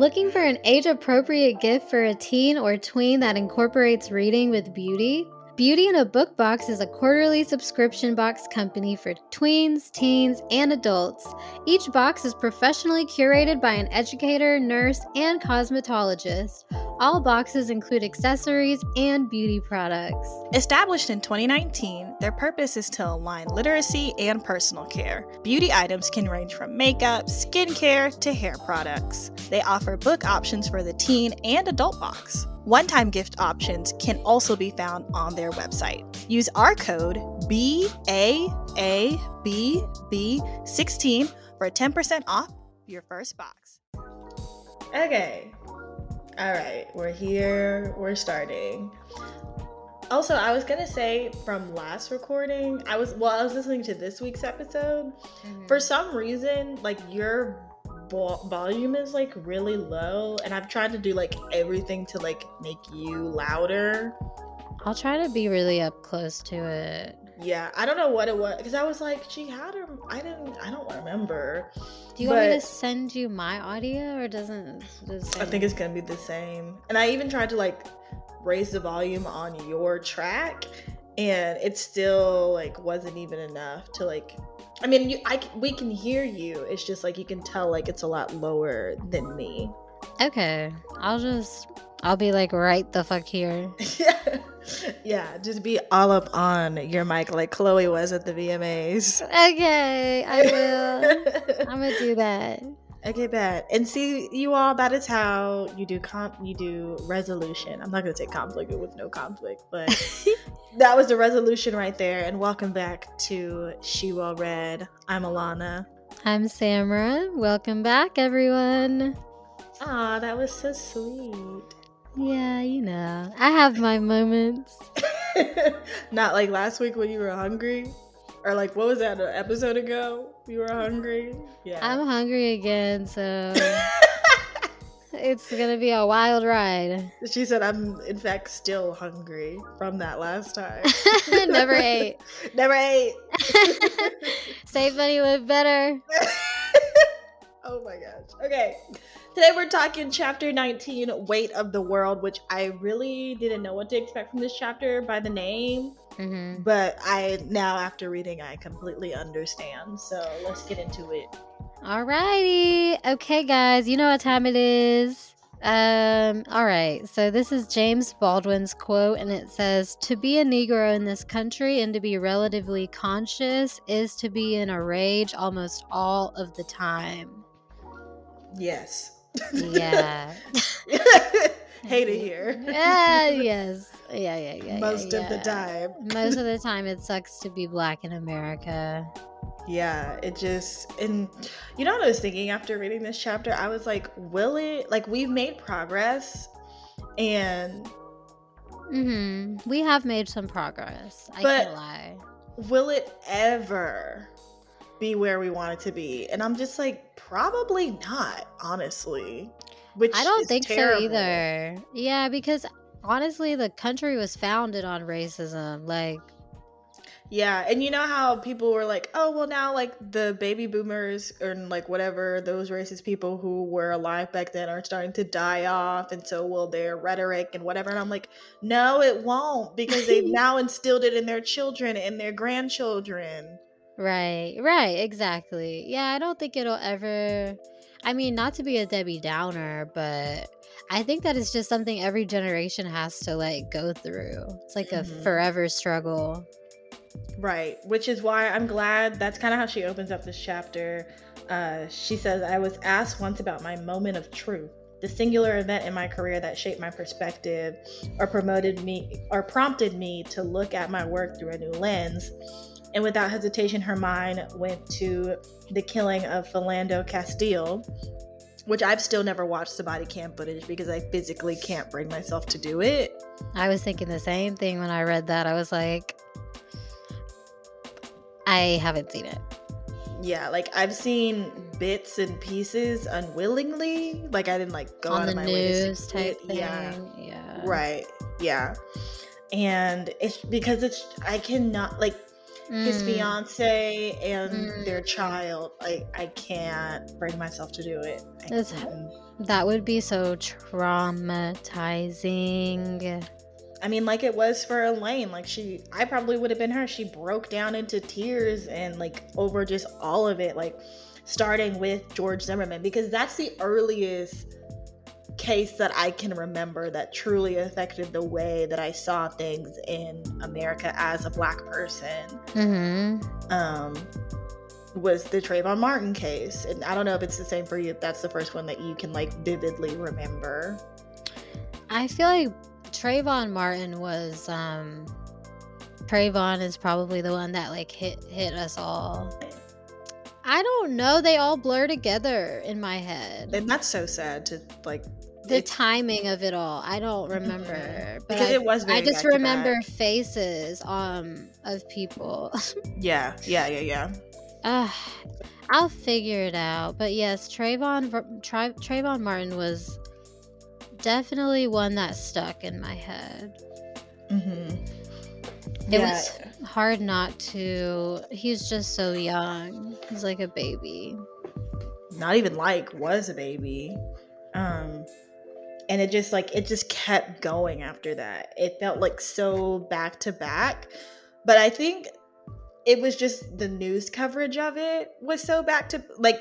Looking for an age appropriate gift for a teen or tween that incorporates reading with beauty? Beauty in a Book Box is a quarterly subscription box company for tweens, teens, and adults. Each box is professionally curated by an educator, nurse, and cosmetologist. All boxes include accessories and beauty products. Established in 2019, their purpose is to align literacy and personal care. Beauty items can range from makeup, skincare, to hair products. They offer book options for the teen and adult box. One time gift options can also be found on their website. Use our code BAABB16 for 10% off your first box. Okay. All right. We're here. We're starting. Also, I was going to say from last recording, I was, well, I was listening to this week's episode. Mm-hmm. For some reason, like your volume is like really low and I've tried to do like everything to like make you louder. I'll try to be really up close to it. Yeah, I don't know what it was because I was like, she had her. I didn't. I don't remember. Do you but, want me to send you my audio or doesn't? I think it's gonna be the same. And I even tried to like raise the volume on your track, and it still like wasn't even enough to like I mean, you, I we can hear you. It's just like you can tell like it's a lot lower than me. Okay, I'll just I'll be like right the fuck here. yeah, yeah, just be all up on your mic like Chloe was at the VMAs. Okay, I will. I'm gonna do that. Okay, bet. And see, you all, that is how you do comp. You do resolution. I'm not gonna say conflict with no conflict, but that was the resolution right there. And welcome back to She Well Read. I'm Alana. I'm Samra. Welcome back, everyone. Aw, that was so sweet. Yeah, you know, I have my moments. not like last week when you were hungry. Or like, what was that? An episode ago, you were hungry. Yeah, I'm hungry again, so it's gonna be a wild ride. She said, "I'm in fact still hungry from that last time." Never ate. Never ate. Save money, live better. oh my gosh. Okay. Today we're talking chapter 19, Weight of the World, which I really didn't know what to expect from this chapter by the name. Mm-hmm. But I now, after reading, I completely understand. So let's get into it. Alrighty. Okay, guys, you know what time it is. Um, all right. So this is James Baldwin's quote, and it says, To be a Negro in this country and to be relatively conscious is to be in a rage almost all of the time. Yes. Yeah. Hate it here. Yeah, yes. Yeah, yeah, yeah. Most yeah, of the time. Most of the time, it sucks to be black in America. Yeah, it just and you know what I was thinking after reading this chapter? I was like, will it like we've made progress and Mm-hmm. We have made some progress. I can't lie. Will it ever be where we want it to be? And I'm just like, probably not, honestly. Which I don't think terrible. so either. Yeah, because honestly, the country was founded on racism. Like, yeah, and you know how people were like, "Oh, well, now like the baby boomers and like whatever those racist people who were alive back then are starting to die off, and so will their rhetoric and whatever." And I'm like, "No, it won't because they've now instilled it in their children and their grandchildren." Right, right, exactly. Yeah, I don't think it'll ever I mean, not to be a Debbie Downer, but I think that it's just something every generation has to like go through. It's like mm-hmm. a forever struggle. Right, which is why I'm glad that's kind of how she opens up this chapter. Uh, she says, I was asked once about my moment of truth, the singular event in my career that shaped my perspective or promoted me or prompted me to look at my work through a new lens. And without hesitation, her mind went to the killing of Philando Castile, which I've still never watched the body cam footage because I physically can't bring myself to do it. I was thinking the same thing when I read that. I was like, I haven't seen it. Yeah, like I've seen bits and pieces unwillingly. Like I didn't like go on out the of my news way to type thing. Yeah, yeah, right, yeah. And it's because it's I cannot like his Mm, fiance and Mm. their child. Like I can't bring myself to do it. I that would be so traumatizing. I mean, like it was for Elaine. Like she, I probably would have been her. She broke down into tears and like over just all of it. Like starting with George Zimmerman because that's the earliest case that I can remember that truly affected the way that I saw things in America as a black person. Mm-hmm. Um, was the Trayvon Martin case, and I don't know if it's the same for you. If that's the first one that you can like vividly remember. I feel like Trayvon Martin was um Trayvon is probably the one that like hit hit us all. I don't know, they all blur together in my head. And that's so sad to like the it's- timing of it all, I don't remember. But because I, it was. Very I just to back. remember faces um of people. Yeah, yeah, yeah, yeah. uh, I'll figure it out. But yes, Trayvon Tra- Trayvon Martin was definitely one that stuck in my head. Mm-hmm. It was hard not to. He's just so young. He's like a baby. not even like was a baby. Um, and it just like it just kept going after that. It felt like so back to back, but I think it was just the news coverage of it was so back to like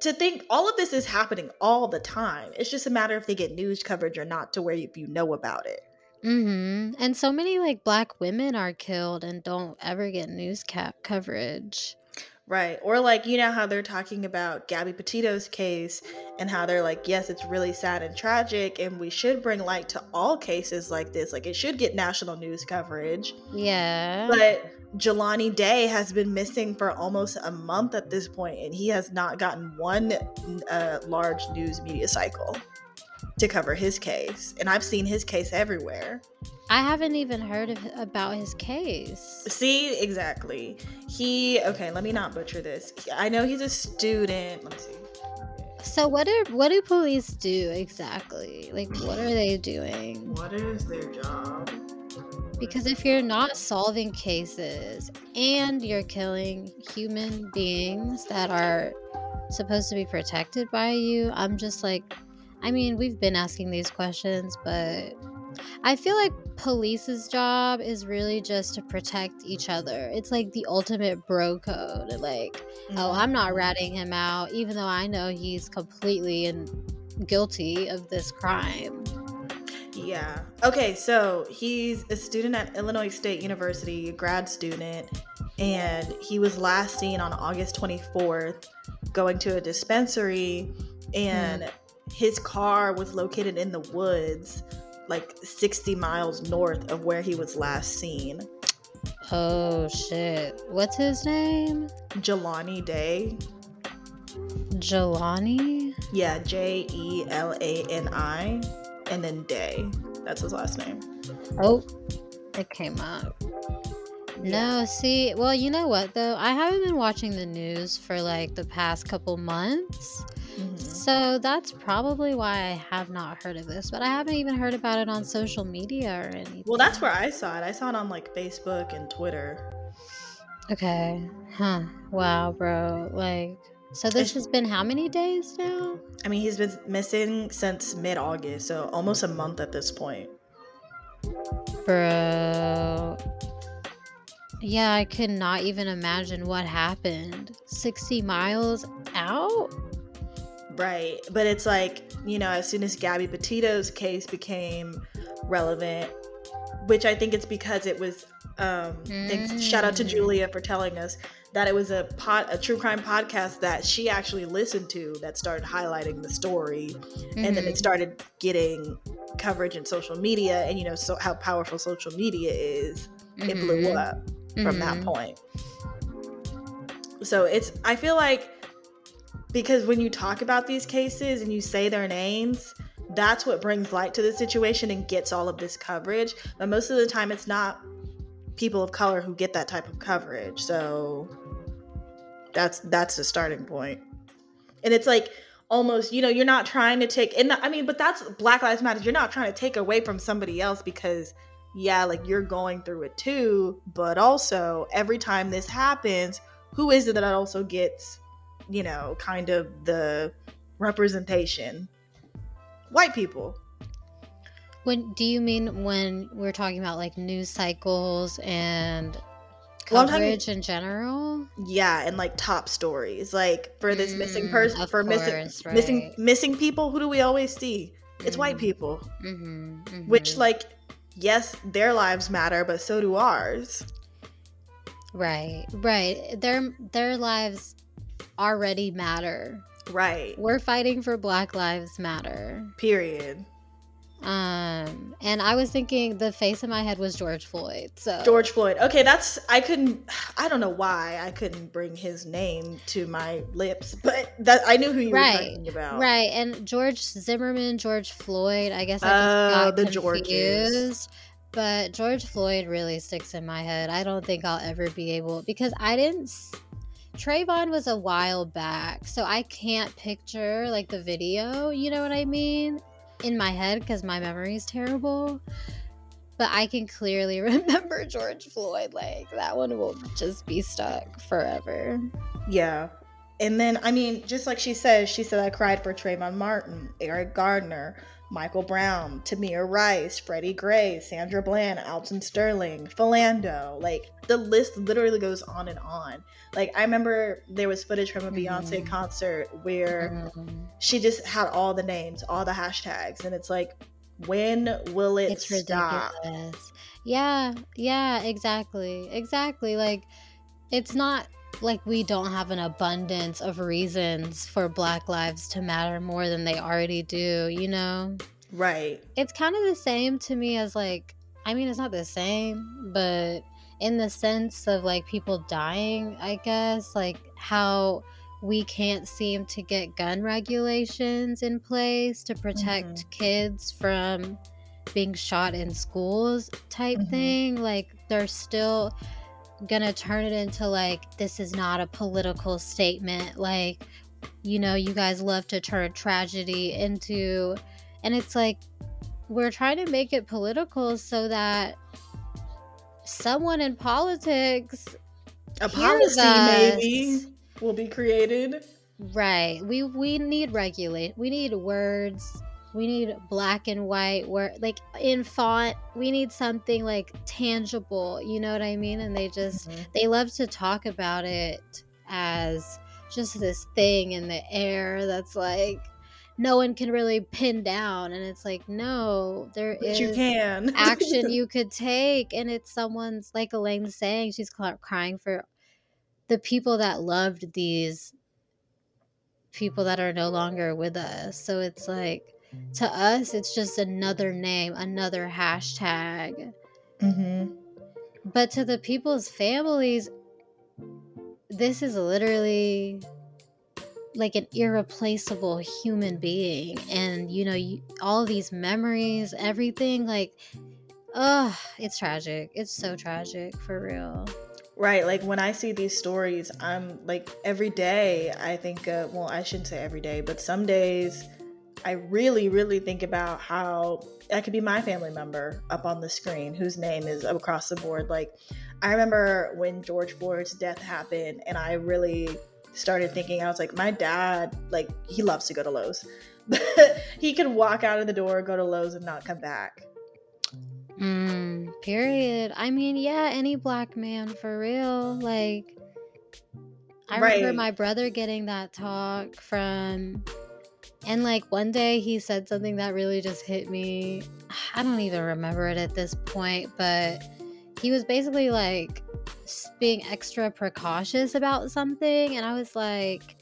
to think all of this is happening all the time. It's just a matter if they get news coverage or not to where if you know about it. mm-hmm. And so many like black women are killed and don't ever get news cap coverage. Right. Or like, you know how they're talking about Gabby Petito's case and how they're like, yes, it's really sad and tragic and we should bring light to all cases like this. Like it should get national news coverage. Yeah. But Jelani Day has been missing for almost a month at this point and he has not gotten one uh, large news media cycle to cover his case. And I've seen his case everywhere. I haven't even heard of, about his case. See, exactly. He okay, let me not butcher this. I know he's a student. Let me see. So what are what do police do exactly? Like what are they doing? What is their job? Because if you're not solving cases and you're killing human beings that are supposed to be protected by you, I'm just like, I mean, we've been asking these questions, but I feel like police's job is really just to protect each other. It's like the ultimate bro code. Like, oh, mm-hmm. I'm not ratting him out, even though I know he's completely and guilty of this crime. Yeah. Okay, so he's a student at Illinois State University, a grad student, and he was last seen on August 24th going to a dispensary and mm-hmm. His car was located in the woods like 60 miles north of where he was last seen. Oh shit. What's his name? Jelani Day. Jelani? Yeah, J E L A N I and then Day. That's his last name. Oh, it came up. No, see, well, you know what though? I haven't been watching the news for like the past couple months. Mhm. So that's probably why I have not heard of this, but I haven't even heard about it on social media or anything. Well, that's where I saw it. I saw it on like Facebook and Twitter. Okay. Huh. Wow, bro. Like, so this It's- has been how many days now? I mean, he's been missing since mid August, so almost a month at this point. Bro. Yeah, I could not even imagine what happened. 60 miles out? Right. But it's like, you know, as soon as Gabby Petito's case became relevant, which I think it's because it was um thanks, shout out to Mm. Julia for telling us that it was a pod a true crime podcast that she actually listened to that started highlighting the story and then it started getting coverage in social media and you know so how powerful social media is it blew Mhm. Up from that Mhm. point. So it's I feel like because when you talk about these cases and you say their names, that's what brings light to the situation and gets all of this coverage. But most of the time it's not people of color who get that type of coverage. So that's that's the starting point. And it's like almost, you know, you're not trying to take and I mean, but that's Black Lives Matter. You're not trying to take away from somebody else because yeah, like you're going through it too, but also every time this happens, who is it that also gets, you know, kind of the representation? White people. When do you mean when we're talking about like news cycles and Well, coverage in general? Yeah, and like top stories. Like for this missing Mm, person for missing course, missing right. missing people, who do we always see? It's white Mhm. people. Mm-hmm, Which like yes, their lives matter, but so do ours. right, right. Their their lives already matter. Right. We're fighting for Black Lives Matter. Period. Um, and I was thinking the face in my head was George Floyd. So George Floyd. Okay, that's I couldn't I don't know why I couldn't bring his name to my lips, but that I knew who you Right, were talking about. Right, and George Zimmerman, George Floyd. I guess I just got the confused. Georges. But George Floyd really sticks in my head. I don't think I'll ever be able because I didn't. Trayvon was a while back, so I can't picture like the video. You know what I mean? In my head because my memory is terrible. But I can clearly remember George Floyd. Like that one will just be stuck forever. Yeah. And then I mean, just like she says, she said I cried for Trayvon Martin, Eric Gardner, Michael Brown, Tamir Rice, Freddie Gray, Sandra Bland, Alton Sterling, Philando. Like the list literally goes on and on. Like I remember there was footage from a Beyonce Mhm. concert where Mhm. she just had all the names, all the hashtags, and it's like, when will it it's stop? ridiculous. Yeah, yeah, exactly. Exactly. Like it's not like we don't have an abundance of reasons for black lives to matter more than they already do, you know? Right. It's kind of the same to me as like I mean it's not the same, but in the sense of like people dying, I guess, like how we can't seem to get gun regulations in place to protect kids from being shot in schools type Mhm. thing. Like they're still gonna turn it into like this is not a political statement. Like, you know, you guys love to turn tragedy into and it's like we're trying to make it political so that someone in politics A policy us. maybe will be created. Right. We we need regulate. We need words. We need black and white where like in font. We need something like tangible, you know what I mean? And they just mm-hmm. they love to talk about it as just this thing in the air that's like no one can really pin down and it's like no, there But is you can. action you could take and it's someone's like Elaine's saying she's crying for the people that loved these people that are no longer with us so it's like to us it's just another name another hashtag mm-hmm. but to the people's families this is literally like an irreplaceable human being and you know you, all these memories everything like oh it's tragic it's so tragic for real Right. Like when I see these stories, I'm like every day I think, uh, well, I shouldn't say every day, but some days I really, really think about how that could be my family member up on the screen whose name is across the board. Like I remember when George Floyd's death happened and I really started thinking, I was like, my dad, like, he loves to go to Lowe's. he could walk out of the door, go to Lowe's, and not come back. mm, period i mean yeah any black man for real like i remember my brother getting that talk from and like one day he said something that really just hit me. I don't even remember it at this point but he was basically like being extra precautious about something. And i was like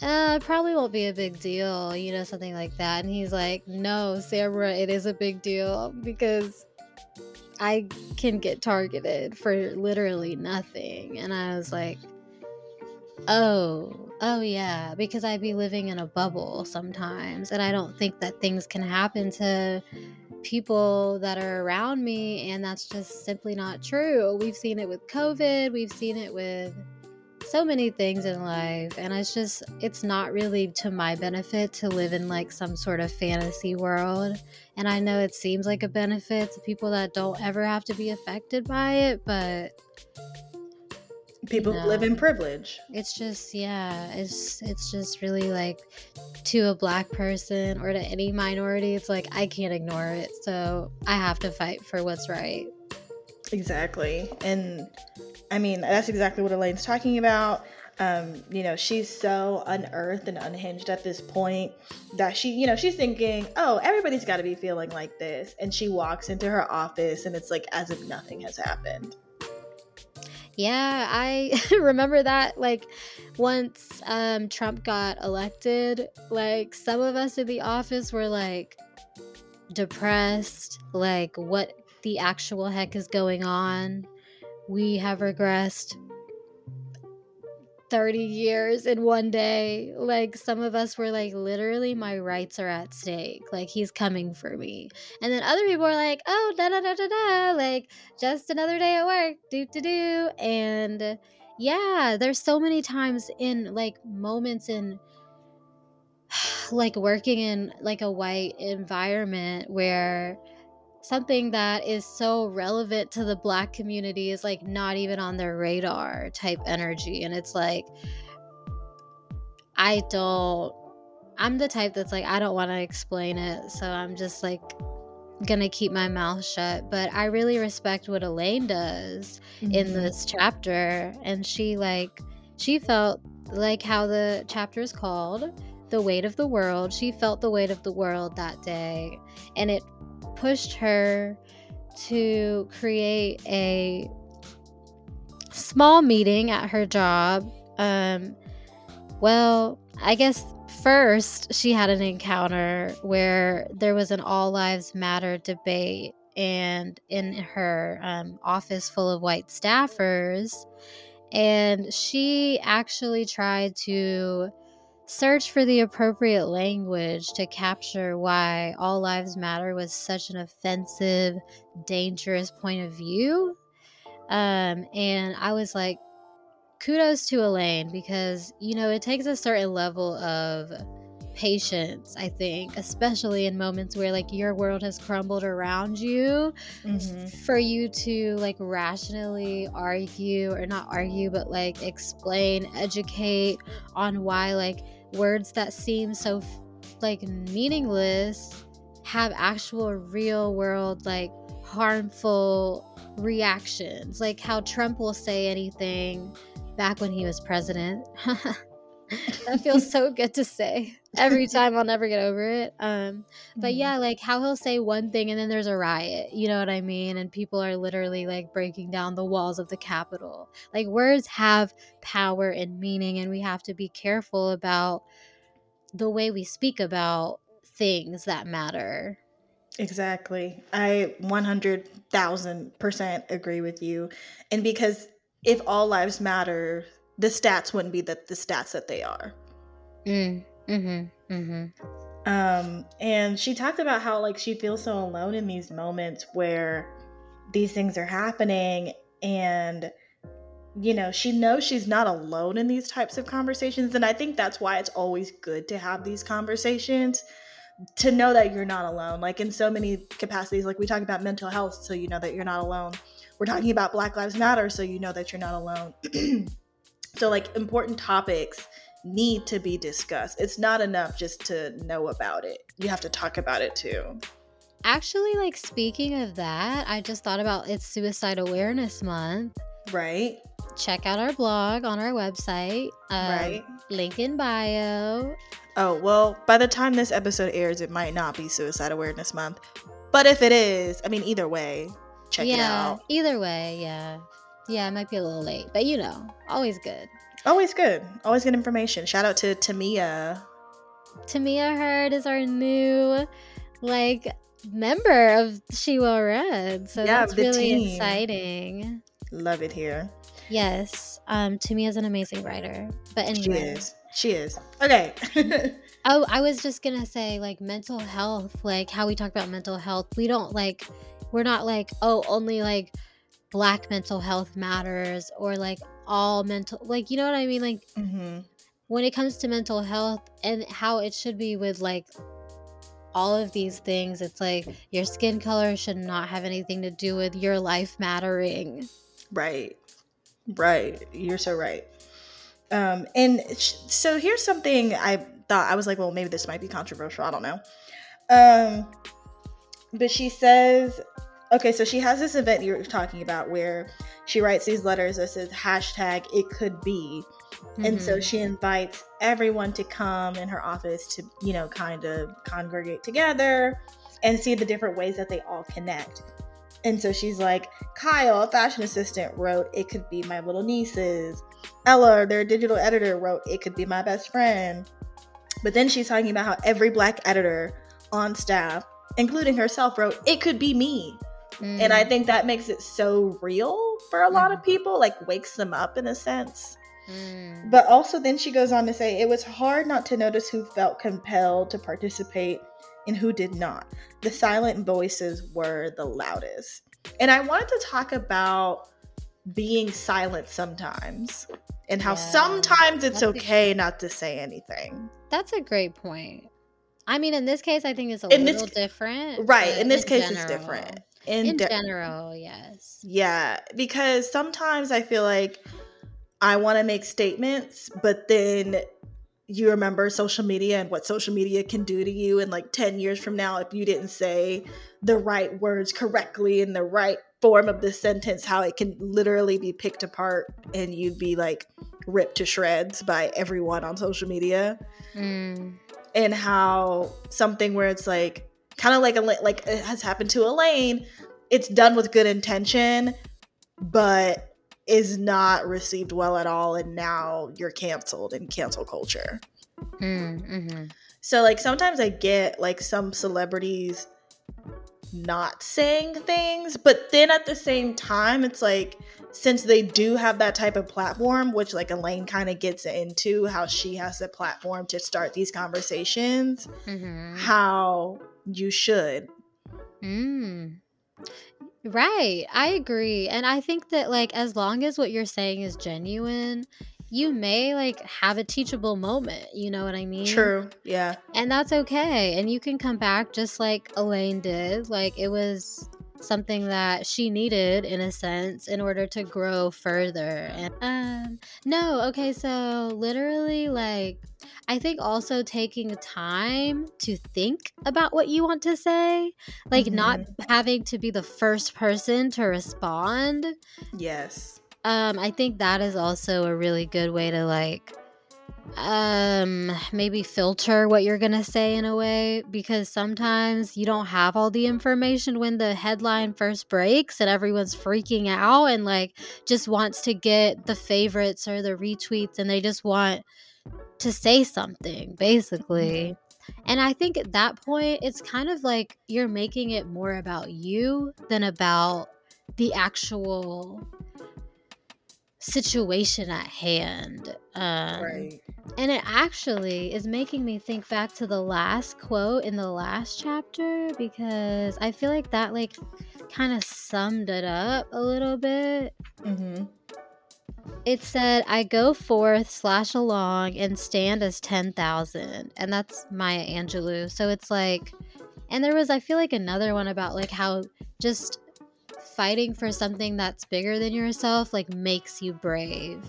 uh probably won't be a big deal you know something like that. And he's like no sarah it is a big deal because i can get targeted for literally nothing. And i was like oh oh yeah because i'd be living in a bubble sometimes and i don't think that things can happen to people that are around me and that's just simply not true. We've seen it with covid we've seen it with so many things in life and it's just it's not really to my benefit to live in like some sort of fantasy world and i know it seems like a benefit to people that don't ever have to be affected by it but people No. live in privilege it's just yeah it's it's just really like to a black person or to any minority it's like i can't ignore it so i have to fight for what's right Exactly. And I mean, that's exactly what Elaine's talking about. Um, you know, she's so unearthed and unhinged at this point that she, you know, she's thinking, oh, everybody's got to be feeling like this. And she walks into her office and it's like as if nothing has happened. Yeah, I remember that like once um Trump got elected, like some of us in the office were like depressed, like what the actual heck is going on? We have regressed 30 years in one day. Like some of us were like literally my rights are at stake. Like he's coming for me. And then other people are like, "Oh, da da da da da, like just another day at work, do do do." And yeah, there's so many times in like moments in like working in like a white environment where something that is so relevant to the black community is like not even on their radar type energy and it's like I don't I'm the type that's like I don't want to explain it so I'm just like gonna keep my mouth shut but I really respect what Elaine does in Mhm. this chapter and she like she felt like how the chapter is called the weight of the world she felt the weight of the world that day and it pushed her to create a small meeting at her job. Um well i guess first she had an encounter where there was an all lives matter debate and in her um, office full of white staffers. And she actually tried to search for the appropriate language to capture why all lives matter was such an offensive dangerous point of view um, and i was like kudos to elaine because you know it takes a certain level of patience i think especially in moments where like your world has crumbled around you Mhm. for you to like rationally argue or not argue but like explain educate on why like words that seem so like meaningless have actual real world like harmful reactions. Like how trump will say anything back when he was president that feels so good to say every time i'll never get over it um but Mhm. yeah, like how he'll say one thing and then there's a riot. You know what I mean? And people are literally like breaking down the walls of the Capitol. Like words have power and meaning, and we have to be careful about the way we speak about things that matter. Exactly. I 100,000% agree with you. And because if all lives matter, the stats wouldn't be the, the stats that they are. Mm, mm-hmm. Mm-hmm. Um, and she talked about how like she feels so alone in these moments where these things are happening and you know, she knows she's not alone in these types of conversations and I think that's why it's always good to have these conversations to know that you're not alone. Like in so many capacities like we talk about mental health so you know that you're not alone. We're talking about Black Lives Matter so you know that you're not alone. so like important topics need to be discussed. It's not enough just to know about it. You have to talk about it too. Actually, like speaking of that, I just thought about it's Suicide Awareness Month. Right? Check out our blog on our website. Um, right. Link in bio. Oh, well, by the time this episode airs, it might not be Suicide Awareness Month. But if it is, I mean, either way, check yeah, it out. Either way, yeah. Yeah, it might be a little late, but you know, always good. Always good. Always good information. Shout out to Tamia. Tamia Heard is our new like member of She Well Read. So Yeah, that's really team. exciting. Love it here. Yes. Um Tamia is an amazing writer. But anyway. She is. She is. Okay. Oh, I was just gonna say like mental health, like how we talk about mental health. We don't like we're not like, oh, only like black mental health matters or like all mental like you know what I mean like Mm-hmm. when it comes to mental health and how it should be with like all of these things it's like your skin color should not have anything to do with your life mattering Right. Right. You're so right. Um, and sh- so here's something I thought I was like, well, maybe this might be controversial. I don't know. Um, but she says, okay, so she has this event you're talking about where she writes these letters that says hashtag it could be. And so Mhm. she invites everyone to come in her office to, you know, kind of congregate together and see the different ways that they all connect. And so she's like, Kyle, a fashion assistant, wrote, It could be my little nieces. Ella, their digital editor, wrote, It could be my best friend. But then she's talking about how every black editor on staff, including herself, wrote, It could be me. And I Mm, think that makes it so real for a lot of people, like wakes them up in a sense. mm, But also, then she goes on to say it was hard not to notice who felt compelled to participate and who did not. The silent voices were the loudest. And I wanted to talk about being silent sometimes and how Yeah, sometimes it's that's a- okay not to say anything. that's a great point i mean in this case i think it's a In this little different Right. In this case, it's different. In de- general yes Yeah, because sometimes I feel like I want to make statements, but then you remember social media and what social media can do to you. And like 10 years from now, if you didn't say the right words correctly in the right form of the sentence, how it can literally be picked apart and you'd be like ripped to shreds by everyone on social media. Mm, And how something where it's like, kind of like like it has happened to Elaine. It's done with good intention, but is not received well at all, and now you're canceled in cancel culture. mm, mhm. So like sometimes I get like some celebrities not saying things, but then at the same time, it's like since they do have that type of platform, which like Elaine kind of gets into how she has the platform to start these conversations, Mhm. how you should. Mm. Right. I agree. And I think that like as long as what you're saying is genuine, you may like have a teachable moment, you know what I mean? True. Yeah. And that's okay. And you can come back just like Elaine did. Like it was something that she needed in a sense in order to grow further. And um no, okay, so literally like I think also taking time to think about what you want to say, like not having to be the first person to respond. Yes. Um, I think that is also a really good way to like um maybe filter what you're gonna say in a way because sometimes you don't have all the information when the headline first breaks and everyone's freaking out and like just wants to get the favorites or the retweets and they just want to say something basically. And i think at that point it's kind of like you're making it more about you than about the actual situation at hand um, right. and it actually is making me think back to the last quote in the last chapter because I feel like that like kind of summed it up a little bit. Mm-hmm. It said, "I go forth slash along and stand as ten thousand, and that's Maya Angelou. So it's like, and there was I feel like another one about like how just fighting for something that's bigger than yourself like makes you brave.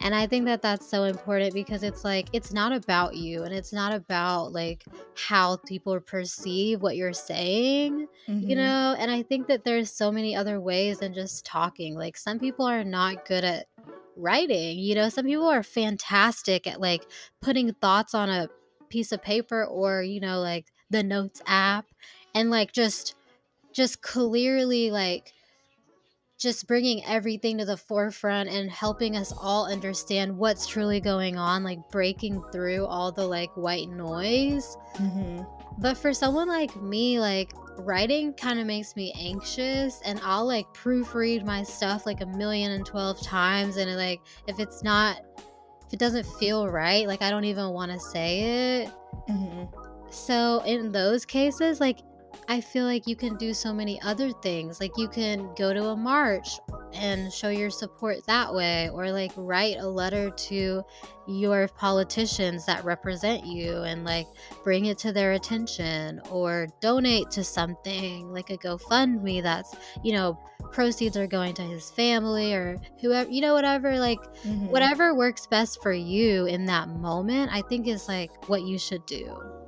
And I think that that's so important because it's like it's not about you and it's not about like how people perceive what you're saying, Mm-hmm. you know? And I think that there's so many other ways than just talking. Like some people are not good at writing, you know? Some people are fantastic at like putting thoughts on a piece of paper or, you know, like the notes app and like just just clearly like just bringing everything to the forefront and helping us all understand what's truly going on like breaking through all the like white noise Mm-hmm. but for someone like me like writing kind of makes me anxious and i'll like proofread my stuff like a million and twelve times and like if it's not if it doesn't feel right like i don't even want to say it Mm-hmm. so in those cases, like I feel like you can do so many other things. Like you can go to a march and show your support that way, or like write a letter to your politicians that represent you and like bring it to their attention, or donate to something like a GoFundMe that's, you know, proceeds are going to his family or whoever, you know, whatever. Like Mhm. whatever works best for you in that moment, I think is like what you should do.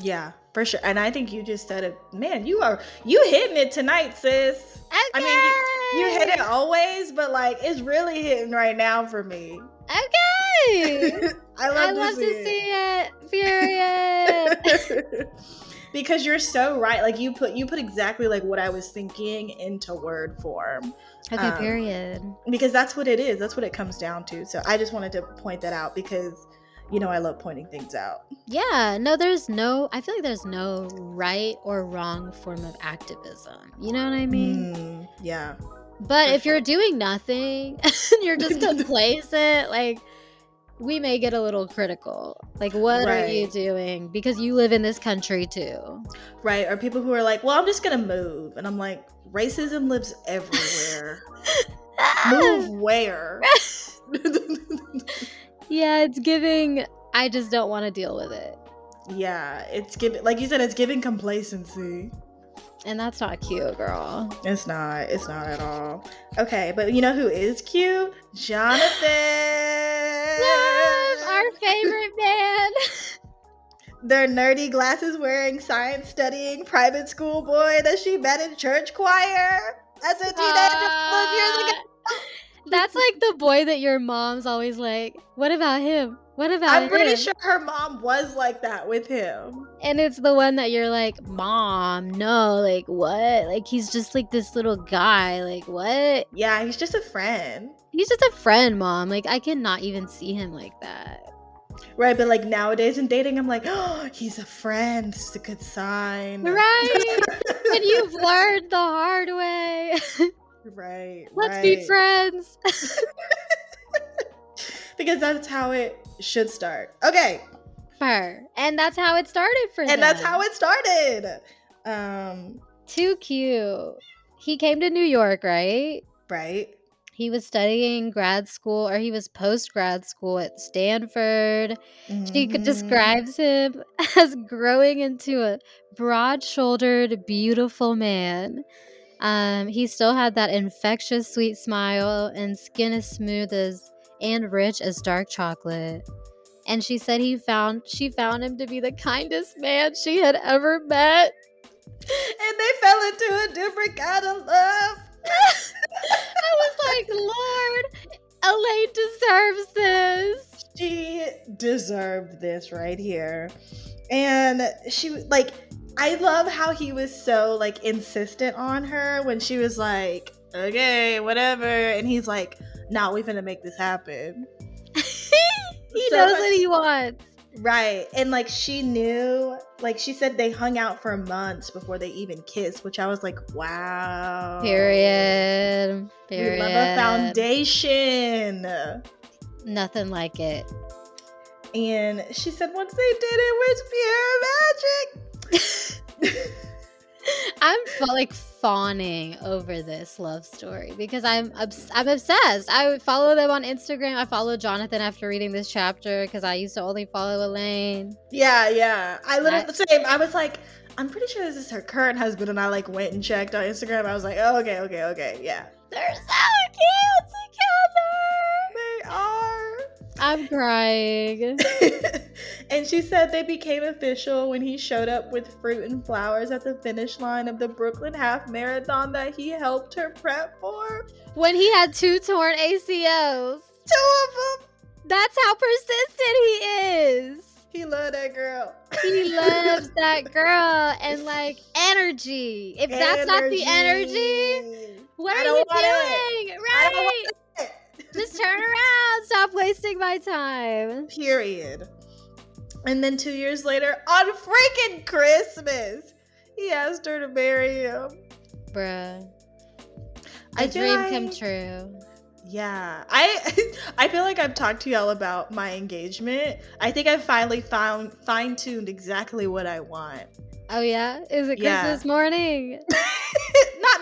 Yeah, for sure. And I think you just said it. Man, you are you hitting it tonight, sis. I mean, you, you hit it always, but like it's really hitting right now for me. Okay. I love, I to, love see, to see it. Period. because you're so right. Like you put you put exactly like what I was thinking into word form. okay, Um, period. Because that's what it is. That's what it comes down to. So I just wanted to point that out because you know I love pointing things out. Yeah, no, there's no, I feel like there's no right or wrong form of activism. You know what I mean? Mm, yeah. But if you're doing nothing and you're just complacent, like, we may get a little critical. Like, what are you doing? Because you live in this country too. Right. Or people who are like, well, I'm just gonna move. And I'm like, racism lives everywhere. move where? Yeah, it's giving, I just don't want to deal with it. yeah, it's giving like you said, it's giving complacency. And that's not cute, girl. It's not. It's not at all. Okay, but you know who is cute? Jonathan. Yes, our favorite man. Their nerdy glasses wearing, science studying private school boy that she met in church choir as a teenager those years ago. Uh, That's like the boy that your mom's always like, what about him? What about I'm pretty him?" sure her mom was like that with him. And it's the one that you're like, Mom, no, like what? Like he's just like this little guy. Like what? Yeah, he's just a friend. He's just a friend, Mom. Like I cannot even see him like that. Right, but like nowadays in dating, I'm like, oh, he's a friend. It's a good sign. Right? and you've learned the hard way. right. Let's be friends. because that's how it should start. Okay, Her. And that's how it started for them. and that's how it started. Um, Too cute. He came to New York, right? right. He was studying grad school or he was post grad school at Stanford. She could Mhm. describes him as growing into a broad shouldered, beautiful man. Um, he still had that infectious, sweet smile and skin as smooth as and rich as dark chocolate. And she said he found she found him to be the kindest man she had ever met. and they fell into a different kind of love. I was like, Lord, Elaine deserves this. she deserved this right here. And she like I love how he was so like insistent on her when she was like, "Okay, whatever." And he's like, "Nah, we finna make this happen." he So knows what he wants. Right. And like she knew, like she said they hung out for months before they even kissed, which I was like, "Wow." Period. Period. We love a foundation. Nothing like it. And she said once they did it, it was pure magic. I'm like fawning over this love story because I'm obs- I'm obsessed. I follow them on Instagram. I follow Jonathan after reading this chapter because I used to only follow Elaine. yeah, yeah. I literally the same. I was like, I'm pretty sure this is her current husband, and I like went and checked on Instagram. I was like, oh, okay, okay, okay, yeah. They're so cute together. They are. I'm crying. and she said they became official when he showed up with fruit and flowers at the finish line of the Brooklyn Half Marathon that he helped her prep for. when he had two torn ACLs. Two of them. That's how persistent he is. He loved that girl. He loves that girl and like energy. If that's not the energy, what I are you it. doing? I don't Right. Just turn around. Stop wasting my time. Period. And then two years later, on freaking Christmas, he asked her to marry him. Bruh. I A feel dream like- come true. Yeah, I I feel like I've talked to y'all about my engagement. I think I finally found fine tuned exactly what I want. Oh yeah, is it Yeah. Christmas morning?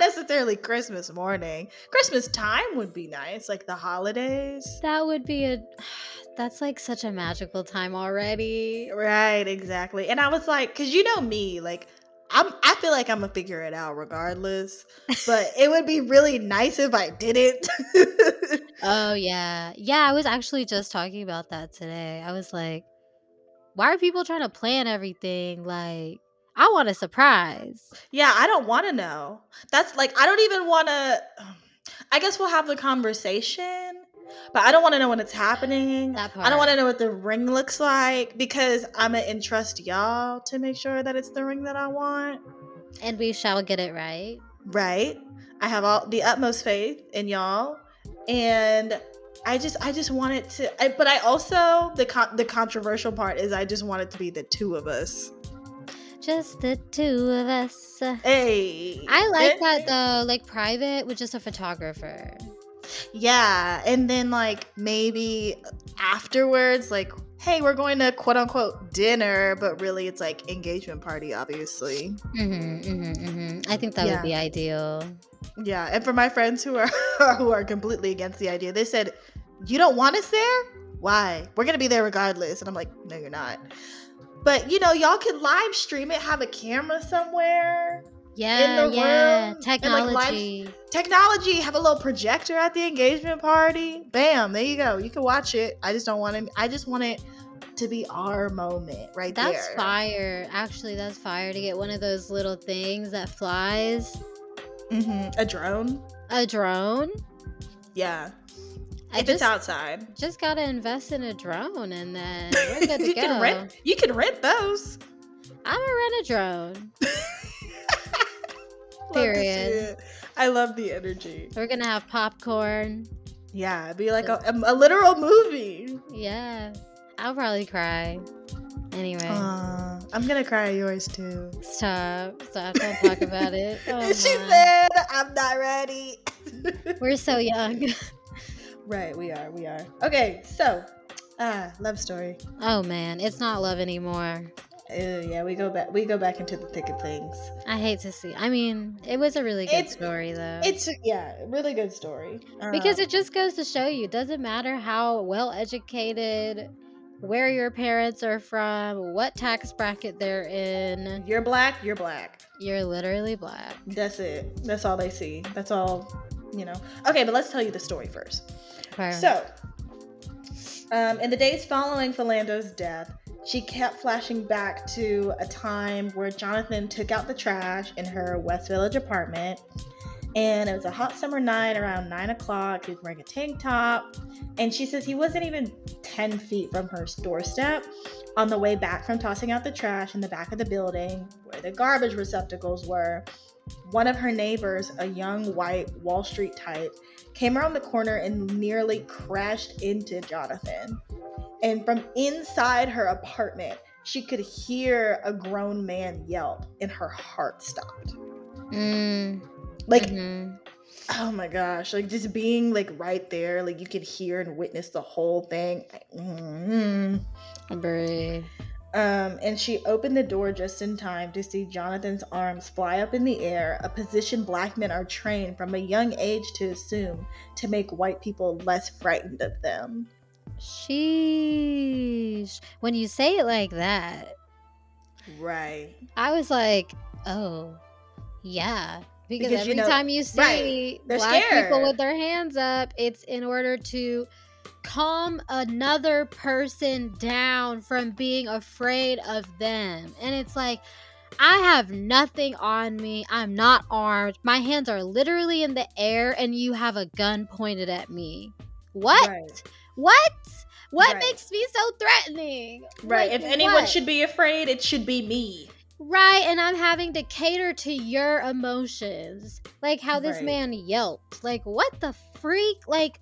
Necessarily Christmas morning. Christmas time would be nice, like the holidays. That would be a. That's like such a magical time already. Right, exactly. And I was like, cause you know me, like I'm I feel like I'm gonna figure it out regardless. But it would be really nice if I didn't. Oh yeah, yeah. I was actually just talking about that today. I was like, why are people trying to plan everything? Like, I want a surprise. yeah, I don't wanna know. That's like I don't even wanna I guess we'll have the conversation, but I don't wanna know when it's happening. I don't want to know what the ring looks like because I'm gonna entrust y'all to make sure that it's the ring that I want. And we shall get it right. Right? I have all the utmost faith in y'all, and I just I just want it to. I, but I also the con- the controversial part is I just want it to be the two of us. Just the two of us. Hey, I like Eh, that though, like private with just a photographer. Yeah, and then like maybe afterwards, like, hey, we're going to quote unquote dinner, but really it's like engagement party, obviously. Mm-hmm, mm-hmm, mm-hmm. I think that Yeah. would be ideal. Yeah, and for my friends who are who are completely against the idea, they said, "You don't want us there? Why? We're gonna be there regardless." And I'm like, "No, you're not." But you know, y'all can live stream it, have a camera somewhere, Yeah, in the yeah. room, and, like, live- Technology. technology, have a little projector at the engagement party. Bam, there you go. You can watch it. I just don't want it. I just want it to be our moment right That's there. That's fire. Actually, that's fire to get one of those little things that flies. hmm A drone. A drone. Yeah, I if it's just, outside. just gotta invest in a drone and then we're good to you go. can rent. You can rent those. I'm gonna rent a drone. Love to see Period. I love the energy. We're gonna have popcorn. Yeah, it'd be like a, a, a literal movie. Yeah. I'll probably cry. Anyway. Aw, I'm gonna cry yours too. Stop. Stop. Don't talk about it. Oh, she my. said, "I'm not ready." We're so young. Right, we are. We are. Okay, so, ah, love story. oh man, it's not love anymore. Uh, yeah, we go back. We go back into the thick of things. I hate to see. I mean, it was a really good It's- story though. It's yeah, really good story. because Uh, it just goes to show you, doesn't matter how well educated, where your parents are from, what tax bracket they're in, you're black. You're black. you're literally black. That's it. That's all they see. That's all. You know. Okay, but let's tell you the story first. So, um, in the days following Philando's death, she kept flashing back to a time where Jonathan took out the trash in her West Village apartment. And it was a hot summer night around nine o'clock. He was wearing a tank top. And she says he wasn't even 10 feet from her doorstep on the way back from tossing out the trash in the back of the building where the garbage receptacles were. One of her neighbors, a young white Wall Street type, came around the corner and nearly crashed into Jonathan. And from inside her apartment, she could hear a grown man yelp, and her heart stopped. Mm, Like, mhm. oh my gosh, like just being like right there, like you could hear and witness the whole thing. mm Brave. Um, and she opened the door just in time to see Jonathan's arms fly up in the air, a position black men are trained from a young age to assume to make white people less frightened of them. Sheesh. When you say it like that, Right. I was like, oh, yeah. Because, Because, every you know- time you see They're black people with their hands up, it's in order to calm another person down from being afraid of them. And it's like, I have nothing on me. I'm not armed. My hands are literally in the air, and you have a gun pointed at me. What? Right. What? What Right. makes me so threatening? Right. Like, if anyone what? should be afraid, it should be me. Right, and I'm having to cater to your emotions. Like how this Right. man yelped. Like, what the freak? Like,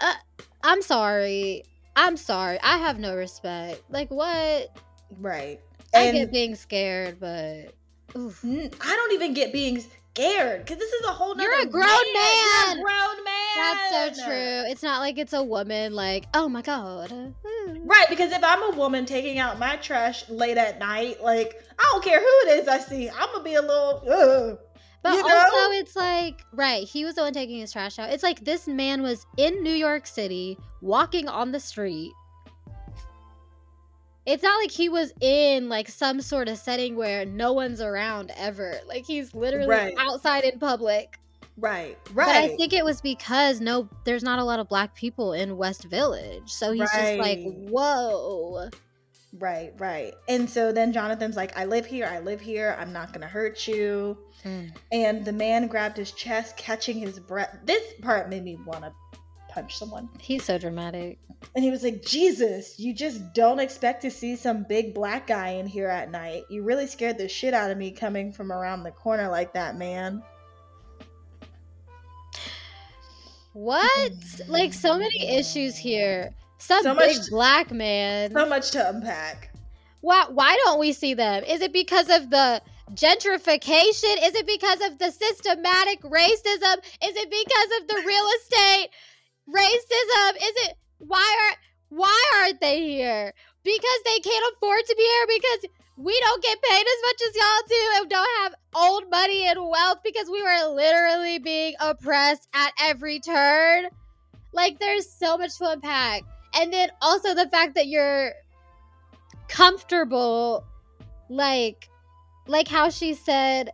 uh, I'm sorry. I'm sorry. I have no respect. Like, what? Right. I get being scared, but. Oof. I don't even get being scared because this is a whole nother You're a grown man. man. You're a grown man. That's so true. It's not like it's a woman like, oh my god. Hmm. Right, because if I'm a woman taking out my trash late at night, like I don't care who it is I see, I'm gonna be a little. Ugh. But You also, know? it's like, right, he was the one taking his trash out. It's like this man was in New York City walking on the street. It's not like he was in like some sort of setting where no one's around ever. Like he's literally Right. outside in public. Right, right. But I think it was because no, there's not a lot of black people in West Village. So he's just like, whoa. Right, right. And so then Jonathan's like, I live here, I live here, I'm not gonna hurt you. Mm. And the man grabbed his chest, catching his breath. This part made me wanna punch someone. He's so dramatic. And he was like, Jesus, you just don't expect to see some big black guy in here at night. You really scared the shit out of me coming from around the corner like that, man. What? Like so many issues here. Some So big much- black man. So much to unpack. Why why don't we see them? Is it because of the gentrification? Is it because of the systematic racism? Is it because of the real estate racism? Is it why are why aren't they here? Because they can't afford to be here because we don't get paid as much as y'all do and don't have old money and wealth because we were literally being oppressed at every turn. Like there's so much to unpack. And then also the fact that you're comfortable like like how she said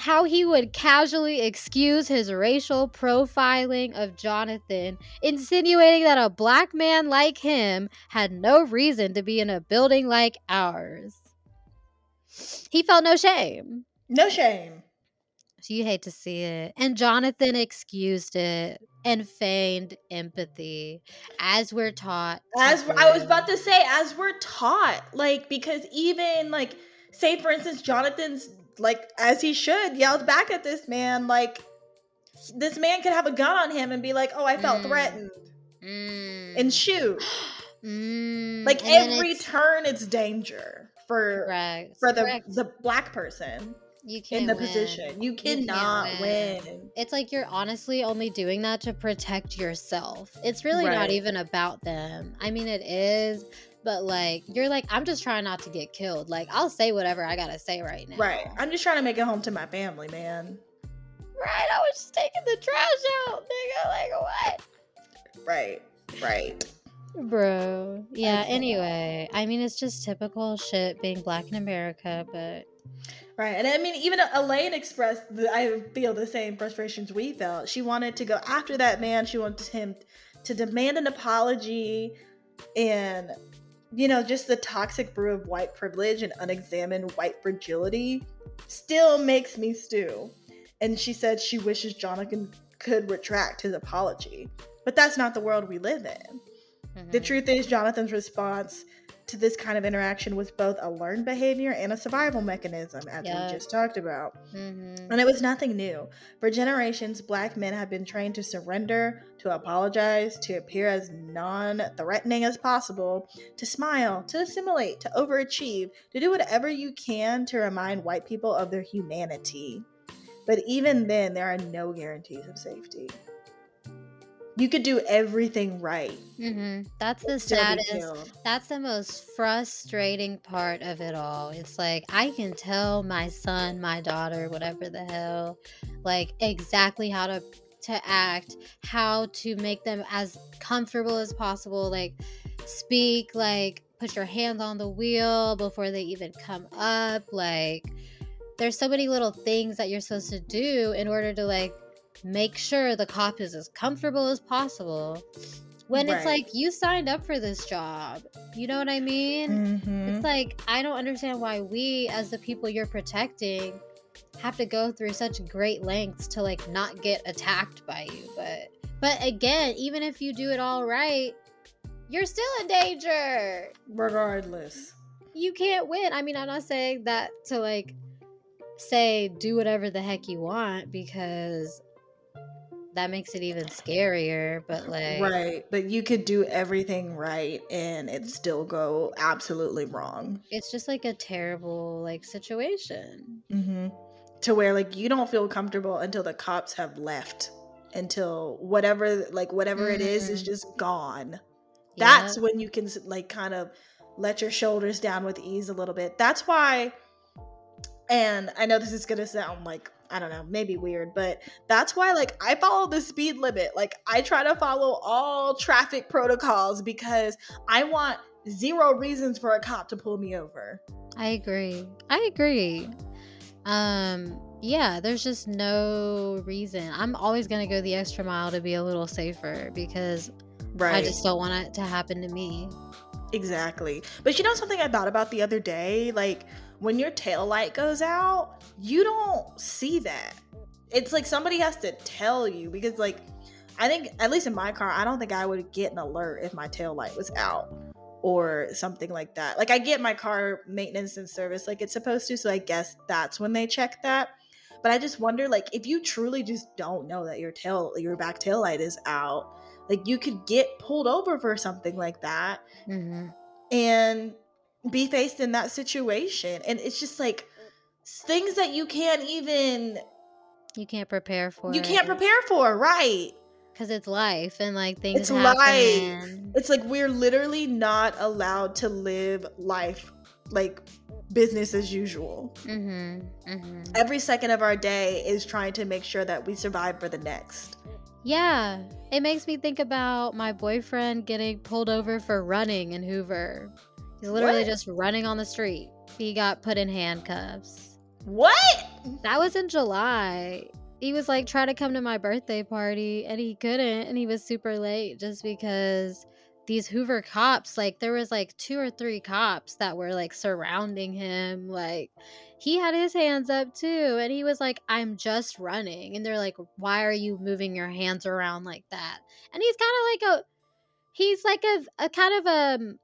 how he would casually excuse his racial profiling of Jonathan, insinuating that a black man like him had no reason to be in a building like ours. He felt no shame. No shame. You hate to see it. And Jonathan excused it and feigned empathy, as we're taught. As I was about to say, as we're taught, like, because even, like, say for instance, Jonathan's, like, as he should, yelled back at this man, like, this man could have a gun on him and be like, oh, I felt Mm. threatened Mm. and shoot. Mm, Like, and every it's- turn, it's danger for. correct, For the correct. the black person you can't in the win. position, you cannot win. win. It's like you're honestly only doing that to protect yourself. It's really not even about them. I mean, it is, but like you're like, I'm just trying not to get killed. Like I'll say whatever I gotta say right now. Right. I'm just trying to make it home to my family, man. Right. I was just taking the trash out, nigga. Like what? Right. Right. Bro. Yeah, cannot. anyway. I mean, it's just typical shit being black in America, but Right. And I mean, even Elaine expressed, the, I feel the same frustrations we felt. She wanted to go after that man. She wanted him to demand an apology and, you know, just the toxic brew of white privilege and unexamined white fragility still makes me stew. And she said she wishes Jonathan could retract his apology. But that's not the world we live in. The mhm. truth is, Jonathan's response to this kind of interaction was both a learned behavior and a survival mechanism, as we just talked about. Mhm. And it was nothing new. For generations, black men have been trained to surrender, to apologize, to appear as non threatening as possible, to smile, to assimilate, to overachieve, to do whatever you can to remind white people of their humanity. But even then, there are no guarantees of safety. You could do everything right. Mhm. That's the and still be saddest. That's the most frustrating part of it all. It's like I can tell my son, my daughter, whatever the hell, like exactly how to to act, how to make them as comfortable as possible, like speak, like put your hands on the wheel before they even come up, like there's so many little things that you're supposed to do in order to like make sure the cop is as comfortable as possible when it's like you signed up for this job you know what i mean Mhm. it's like i don't understand why we as the people you're protecting have to go through such great lengths to like not get attacked by you but but again even if you do it all right you're still in danger Regardless. you can't win. I mean, I'm not saying that to like say do whatever the heck you want because that makes it even scarier, but like Right. But you could do everything right and it still go absolutely wrong. it's just like a terrible like situation. Mm-hmm. to where like you don't feel comfortable until the cops have left until whatever like whatever mm-hmm. it is is mm-hmm. just gone that's yeah. when you can like kind of let your shoulders down with ease a little bit that's why and i know this is gonna sound like i don't know maybe weird but that's why like i follow the speed limit like i try to follow all traffic protocols because i want zero reasons for a cop to pull me over i agree i agree um yeah, there's just no reason. I'm always going to go the extra mile to be a little safer because right. I just don't want it to happen to me. Exactly. But you know something I thought about the other day? Like when your tail light goes out, you don't see that. It's like somebody has to tell you because like I think at least in my car, I don't think I would get an alert if my tail light was out or something like that. Like I get my car maintenance and service like it's supposed to, so I guess that's when they check that. But I just wonder, like, if you truly just don't know that your tail, your back tail light is out, like you could get pulled over for something like that, mm-hmm. and be faced in that situation. And it's just like things that you can't even, you can't prepare for. You can't prepare for, right? Because it's life and like things. It's happen. life. It's like we're literally not allowed to live life like business as usual. Mm-hmm, mm-hmm. Every second of our day is trying to make sure that we survive for the next. Yeah, it makes me think about my boyfriend getting pulled over for running in Hoover. He's literally what? just running on the street. He got put in handcuffs. What? That was in July. He was like trying to come to my birthday party and he couldn't and he was super late just because these Hoover cops, like there was like two or three cops that were like surrounding him. Like he had his hands up too. And he was like, I'm just running. And they're like, why are you moving your hands around like that? And he's kind of like a, he's like a, a kind of a, um,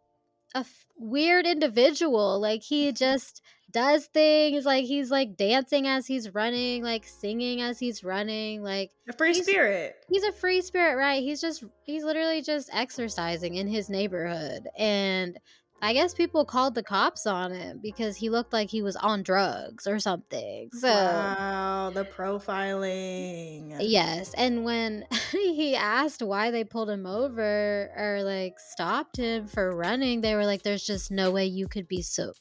a f- weird individual. Like he just does things like he's like dancing as he's running, like singing as he's running, like a free he's, spirit. He's a free spirit, right? He's just he's literally just exercising in his neighborhood and I guess people called the cops on him because he looked like he was on drugs or something. So Wow, the profiling. Yes, and when he asked why they pulled him over or like stopped him for running, they were like there's just no way you could be so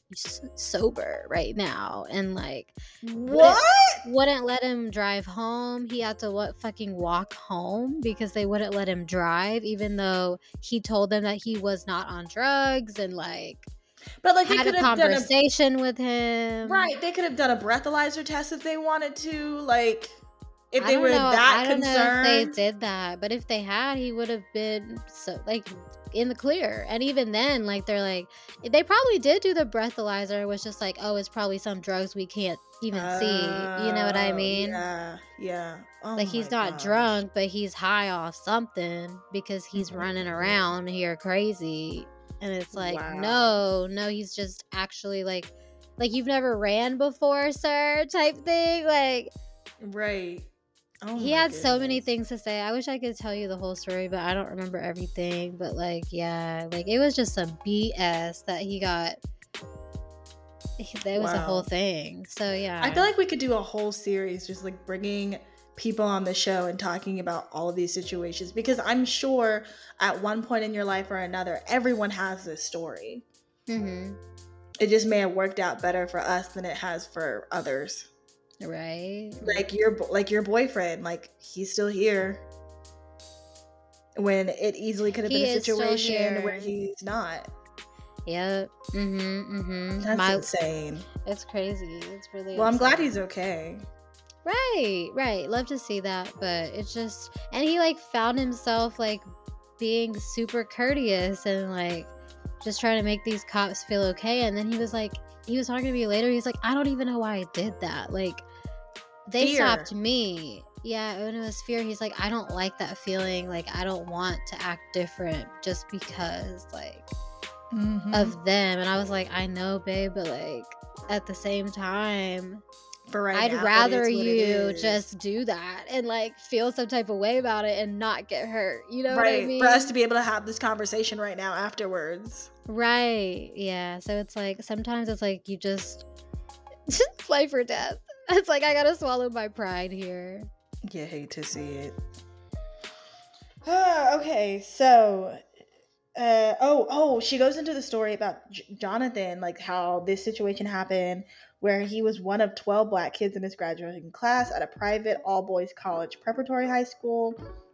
sober right now and like What? Wouldn't, wouldn't let him drive home. He had to what fucking walk home because they wouldn't let him drive even though he told them that he was not on drugs and like like but like they had a conversation a, with him. Right. They could have done a breathalyzer test if they wanted to. Like if they were know, that I don't concerned. They did that, but if they had, he would have been so like in the clear. And even then, like they're like they probably did do the breathalyzer. It was just like, oh, it's probably some drugs we can't even see. You know what I oh, mean? Yeah. Yeah. Oh like he's not drunk, but he's high off something because he's mm-hmm. running around here crazy and it's like wow. no no he's just actually like like you've never ran before sir type thing like right oh he had goodness. so many things to say i wish i could tell you the whole story but i don't remember everything but like yeah like it was just some bs that he got that was wow. a whole thing so yeah i feel like we could do a whole series just like bringing people on the show and talking about all of these situations because I'm sure at one point in your life or another, everyone has this story. Mm-hmm. It just may have worked out better for us than it has for others. Right. Like your like your boyfriend, like he's still here. When it easily could have been a situation where he's not. Yep. Mm-hmm. Mm-hmm. That's My, insane. It's crazy. It's really. Well, insane. I'm glad he's okay. Right, right. Love to see that, but it's just and he like found himself like being super courteous and like just trying to make these cops feel okay and then he was like he was talking to me later he's like I don't even know why I did that. Like they fear. stopped me. Yeah, when it was fear, he's like I don't like that feeling. Like I don't want to act different just because like mm-hmm. of them and I was like I know, babe, but like at the same time for right I'd now, rather you just do that and like feel some type of way about it and not get hurt. You know right. I mean? For us to be able to have this conversation right now afterwards. Right. Yeah. So it's like sometimes it's like you just just life or death. It's like I gotta swallow my pride here. You hate to see it. okay, so uh oh oh she goes into the story about J- jonathan like how this situation happened where he was one of 12 black kids in his graduating class at a private all boys college preparatory high school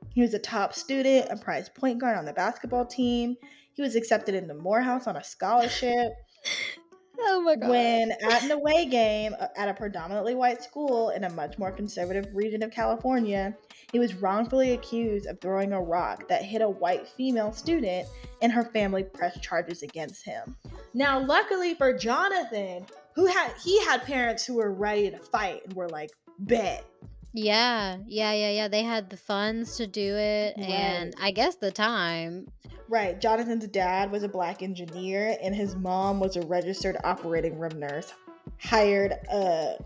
he was a top student a prize point guard on the basketball team he was accepted into morehouse on a scholarship Oh my god. when at an away game uh, at a predominantly white school in a much more conservative region of California, he was wrongfully accused of throwing a rock that hit a white female student, and her family pressed charges against him. Now, luckily for Jonathan, who had he had parents who were ready to fight and were like, "Bet." Yeah, yeah, yeah, yeah. They had the funds to do it, and I guess the time. Right. Jonathan's dad was a black engineer, and his mom was a registered operating room nurse. Hired a,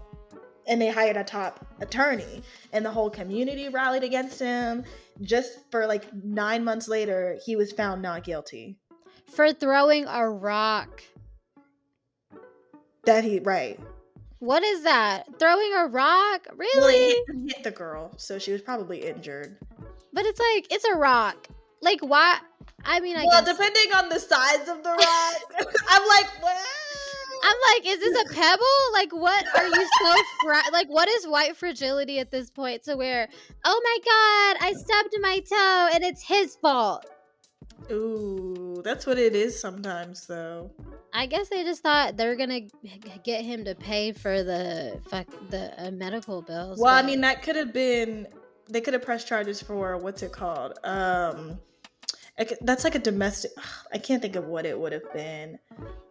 and they hired a top attorney, and the whole community rallied against him. Just for like nine months later, he was found not guilty. For throwing a rock. That he right. What is that? Throwing a rock? Really? Well, Really? it hit the girl, so she was probably injured. But it's like it's a rock. Like why? I mean, I well, guess depending on the size of the rock, I'm like, what? I'm like, is this a pebble? Like, what are you so fra- like? What is white fragility at this point? To where, oh my god, I stubbed my toe and it's his fault. Ooh, that's what it is sometimes, though. I guess they just thought they're gonna get him to pay for the fuck the uh, medical bills. Well, I mean, that could have been. They could have pressed charges for what's it called? Um, I c- that's like a domestic. I can't think of what it would have been.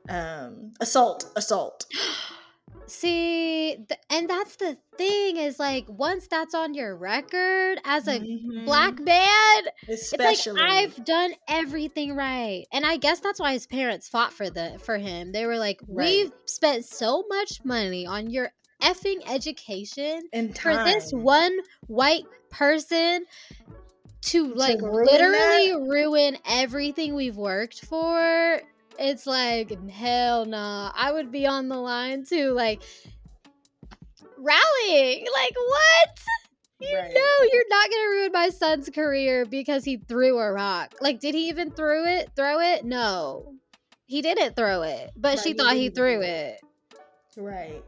Um, assault, assault. see, th- and that's the thing is like once that's on your record as a Mhm. black man, especially. It's like I've done everything right, and I guess that's why his parents fought for the for him. They were like, Right. "We've spent so much money on your effing education in for this one white person to like ruin literally ruin everything we've worked for." It's like hell no. I would be on the line too, like rallying. Like what? You Right. know you're not gonna ruin my son's career because he threw a rock. Like, did he even throw it? Throw it? No, he didn't throw it, but Right, she he thought he didn't threw throw it. Right.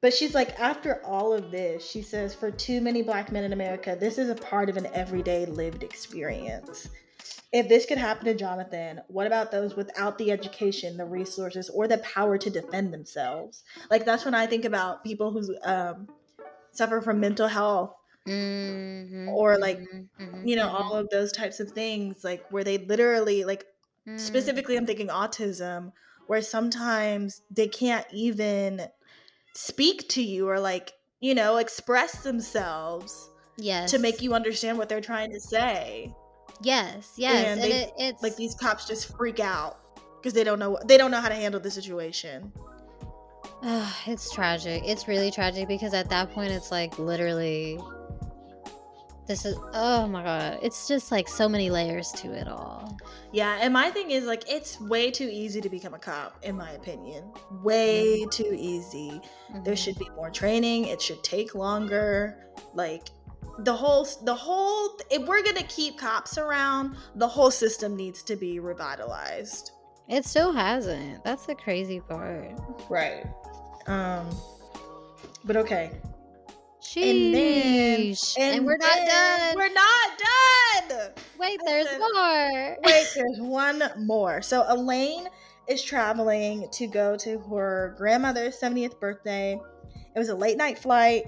But she's like, after all of this, she says, for too many black men in America, this is a part of an everyday lived experience. If this could happen to Jonathan, what about those without the education, the resources, or the power to defend themselves? Like, that's when I think about people who um, suffer from mental health, Mhm, Or, like, mhm, mhm, you know, mhm, all of those types of things, like where they literally, like, mhm. specifically i'm thinking autism where sometimes they can't even speak to you or like you know express themselves yes to make you understand what they're trying to say yes, yes, and and, they- it, it's like these cops just freak out because they don't know they don't know how to handle the situation it's tragic. It's really tragic because at that point, it's like literally. This is oh my god! It's just like so many layers to it all. yeah and my thing is like it's way too easy to become a cop in my opinion way too easy there Mhm. should be more training it should take longer like the whole the whole if we're gonna keep cops around the whole system needs to be revitalized It still hasn't. That's the crazy part. right um but okay Sheesh. And, we're not done. we're not done Wait, there's Listen. more. wait there's one more so elaine is traveling to go to her grandmother's 70th birthday it was a late night flight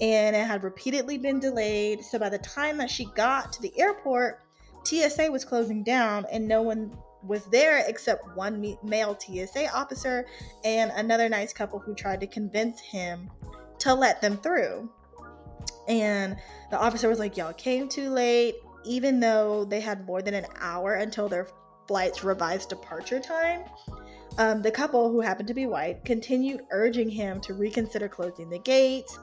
and it had repeatedly been delayed so by the time that she got to the airport tsa was closing down and no one was there except one male tsa officer and another nice couple who tried to convince him to let them through and the officer was like y'all came too late even though they had more than an hour until their flight's revised departure time. Um, the couple, who happened to be white, continued urging him to reconsider closing the gates.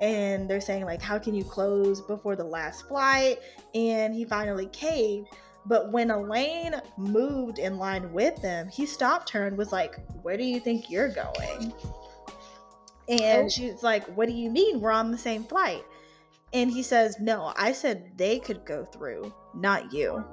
And they're saying, like, how can you close before the last flight? And he finally caved. But when Elaine moved in line with them, he stopped her and was like, Where do you think you're going? And Oh. she's like, What do you mean? We're on the same flight. And he says, No, I said they could go through, not you.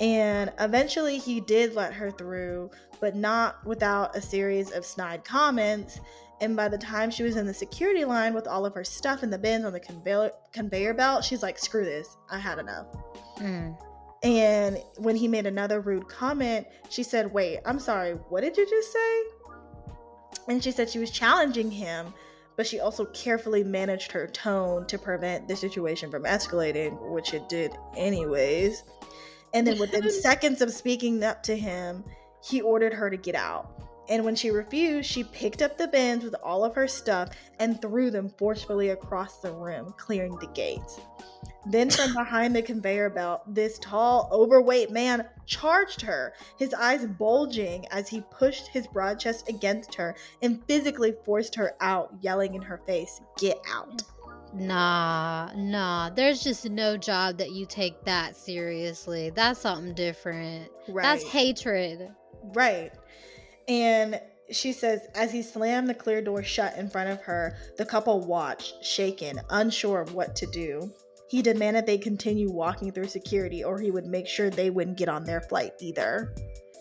And eventually he did let her through, but not without a series of snide comments. And by the time she was in the security line with all of her stuff in the bins on the conveyor, conveyor belt, she's like, Screw this, I had enough. Mm. And when he made another rude comment, she said, Wait, I'm sorry, what did you just say? And she said she was challenging him, but she also carefully managed her tone to prevent the situation from escalating, which it did anyways. And then within seconds of speaking up to him, he ordered her to get out. And when she refused, she picked up the bins with all of her stuff and threw them forcefully across the room, clearing the gates. Then, from behind the conveyor belt, this tall, overweight man charged her, his eyes bulging as he pushed his broad chest against her and physically forced her out, yelling in her face, Get out. Nah, nah. There's just no job that you take that seriously. That's something different. Right. That's hatred. Right. And she says, as he slammed the clear door shut in front of her, the couple watched, shaken, unsure of what to do. He demanded they continue walking through security or he would make sure they wouldn't get on their flight either.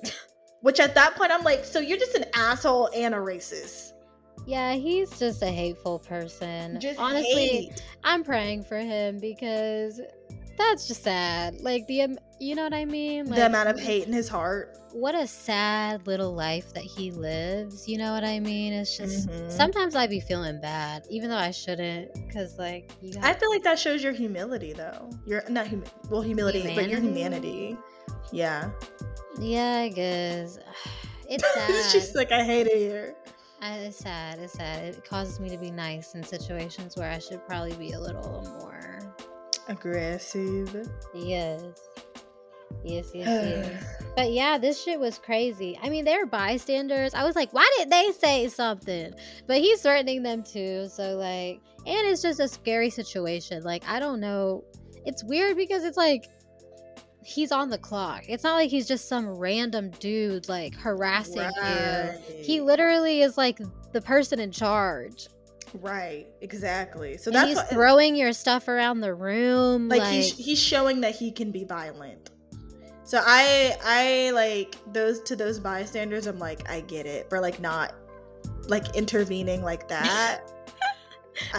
Which at that point, I'm like, so you're just an asshole and a racist. Yeah, he's just a hateful person. Just Honestly, hate. I'm praying for him because that's just sad. Like the, you know what I mean? Like, the amount of hate in his heart. What a sad little life that he lives. You know what I mean? It's just Mhm. sometimes I be feeling bad, even though I shouldn't, because like you. I feel like that shows your humility, though. Your not hum- well, humility, but your Humanity? humanity. Yeah. yeah, I guess it's sad. She's like, I hate it here. I, it's sad. It's sad. It causes me to be nice in situations where I should probably be a little more. Aggressive. Yes. Yes, yes, yes. But yeah, this shit was crazy. I mean, they're bystanders. I was like, why did they say something? But he's threatening them too. So, like, and it's just a scary situation. Like, I don't know. It's weird because it's like he's on the clock. It's not like he's just some random dude like harassing you. He literally is like the person in charge. Right, exactly. So And that's he's what, throwing your stuff around the room. like, Like, he's he's showing that he can be violent. So I I like those to those bystanders. I'm like I get it for like not like intervening like that.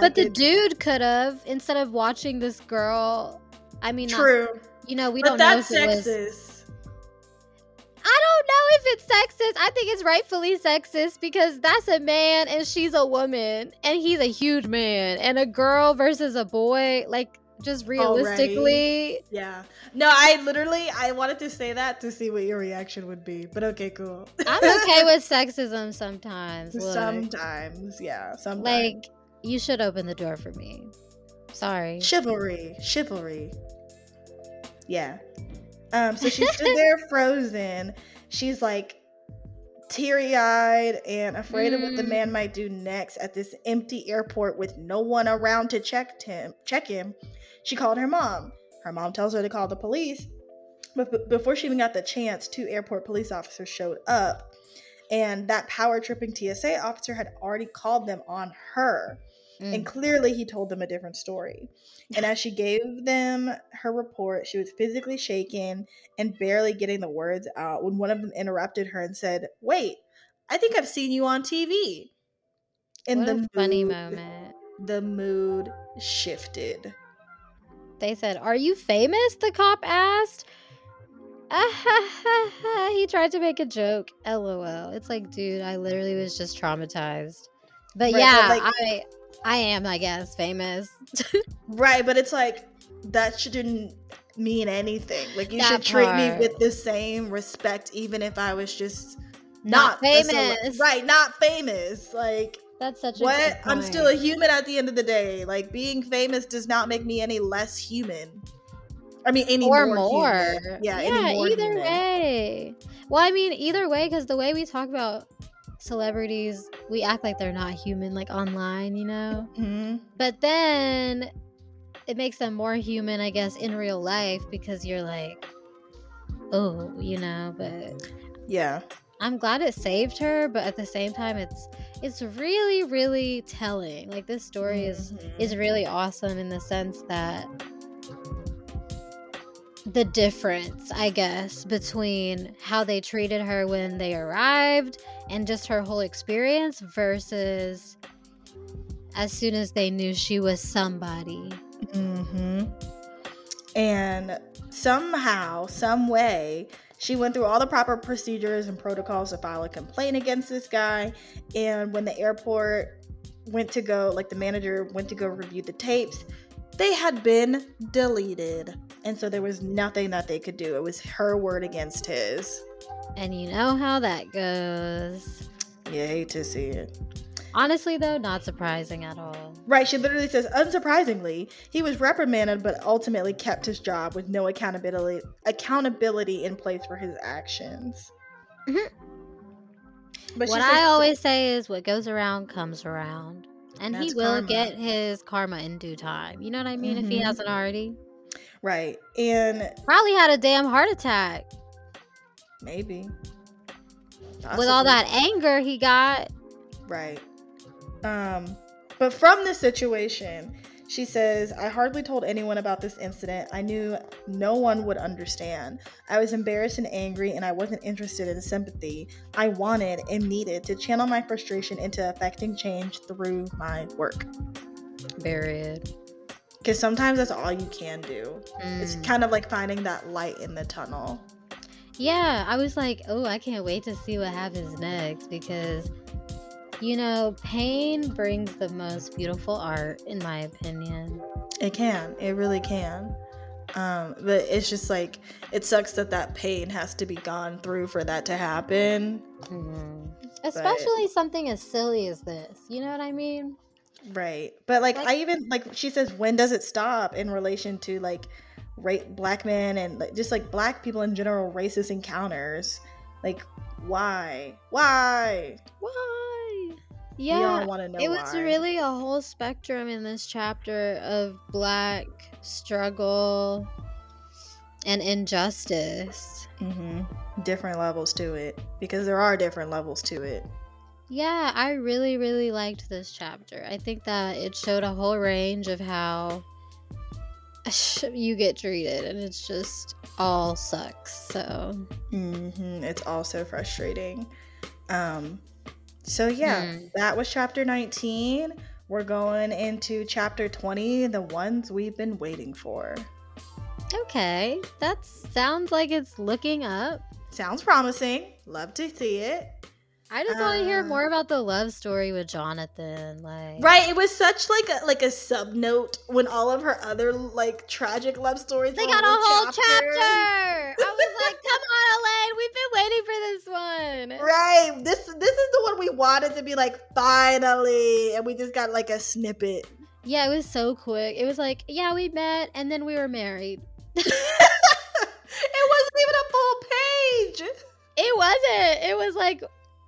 But the dude could have instead of watching this girl. I mean, not- true, you know, we but don't know that's if it was. I don't know if it's sexist. I think it's rightfully sexist because that's a man and she's a woman and he's a huge man and a girl versus a boy. Like, just realistically, Yeah. No, I literally I wanted to say that to see what your reaction would be. But okay, cool. I'm okay with sexism sometimes. Look, Sometimes, yeah. Sometimes. like, you should open the door for me. Sorry. chivalry chivalry yeah um so she stood there frozen she's like teary-eyed and afraid of what the Mm. man might do next at this empty airport with no one around to check him check him she called her mom her mom tells her to call the police but b- before she even got the chance two airport police officers showed up and that power tripping tsa officer had already called them on her and Mm. clearly he told them a different story. And as she gave them her report, she was physically shaken and barely getting the words out when one of them interrupted her and said, Wait, I think I've seen you on TV. And what the a funny moment. The mood shifted. They said, Are you famous? The cop asked. he tried to make a joke. LOL. It's like, dude, I literally was just traumatized. But Right, but, yeah, like- I I am, I guess, famous. Right, but it's like that shouldn't mean anything. Like you That should treat me with the same respect, even if I was just Not cele- famous. right, not famous. Like That's such a what i'm still a human at the end of the day like being famous does not make me any less human i mean any or more, more. yeah, yeah any more either human. way. Well, I mean, either way, because the way we talk about celebrities, we act like they're not human, like online, you know? Mhm. But then it makes them more human, I guess, in real life because you're like, oh, you know, but yeah I'm glad it saved her, but at the same time it's it's really really telling. Like this story is is Mhm. really awesome in the sense that the difference, I guess, between how they treated her when they arrived and just her whole experience versus as soon as they knew she was somebody. hmm And somehow, some way, she went through all the proper procedures and protocols to file a complaint against this guy. And when the airport went to go, like the manager went to go review the tapes, they had been deleted. And so there was nothing that they could do. It was her word against his. And you know how that goes. You hate to see it. Honestly, though, not surprising at all. Right, she literally says, unsurprisingly, he was reprimanded but ultimately kept his job with no accountability accountability in place for his actions. Mhm. But what says- I always say is what goes around comes around. And he will karma. get his karma in due time. You know what I mean? If he Mhm. hasn't already. right, and Probably had a damn heart attack maybe with all that anger he got. Right. Um, but from this situation, she says, I hardly told anyone about this incident. I knew no one would understand. I was embarrassed and angry, and I wasn't interested in sympathy. I wanted and needed to channel my frustration into affecting change through my work. Period. Because sometimes that's all you can do. It's Mm. kind of like finding that light in the tunnel. Yeah, I was like, oh, I can't wait to see what happens next because, you know, pain brings the most beautiful art, in my opinion. It can. It really can. Um, but it's just like it sucks that that pain has to be gone through for that to happen. Mhm. Especially something as silly as this. You know what I mean? Right. But like, Like- I even like she says when does it stop in relation to like right black men and like, just like black people in general racist encounters. Like why? Why? Why? Yeah. all want to know It was why. really a whole spectrum in this chapter of black struggle and injustice. hmm different levels to it because there are different levels to it. Yeah, I really, really liked this chapter. I think that it showed a whole range of how you get treated, and it's just all sucks. So, hmm It's also frustrating. Um, so yeah, Hmm. that was chapter 19. We're going into chapter 20, the ones we've been waiting for. okay, that sounds like it's looking up. Sounds promising. Love to see it. I just want to hear Uh, more about the love story with Jonathan. Like, Right, it was such like a like a sub note when all of her other like tragic love stories. They got a whole chapter. I was like, come on, Elaine. We've been waiting for this this this is the one we wanted to be like finally, and we just got like a snippet. Yeah, it was so quick. It was like, yeah, we met and then we were married. it wasn't even a full page. It wasn't. It was like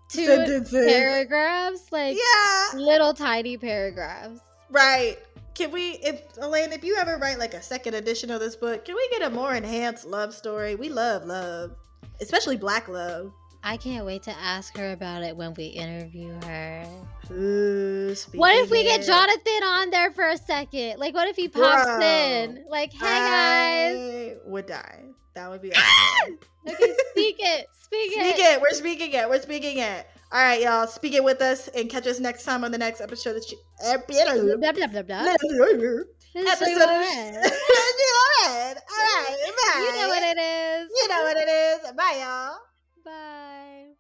two Sentences. paragraphs, like yeah, little tiny paragraphs. right. Can we, if Elaine, if you ever write like a second edition of this book, can we get a more enhanced love story? We love love, especially black love. I can't wait to ask her about it when we interview her. Ooh, What if we get Jonathan on there for a second? Like, what if he pops Bro. in? Like, hey guys. I would die. That would be ah! awesome. Okay, speak it. Speak, Speak it. it. We're speaking it. We're speaking it. All right, y'all. Speak it with us and catch us next time on the next episode of. Sh- episode Blah, blah, blah, blah. of. This is All Sweet right. All All right. Bye. You know what it is. You know what it is. Bye, y'all. Bye.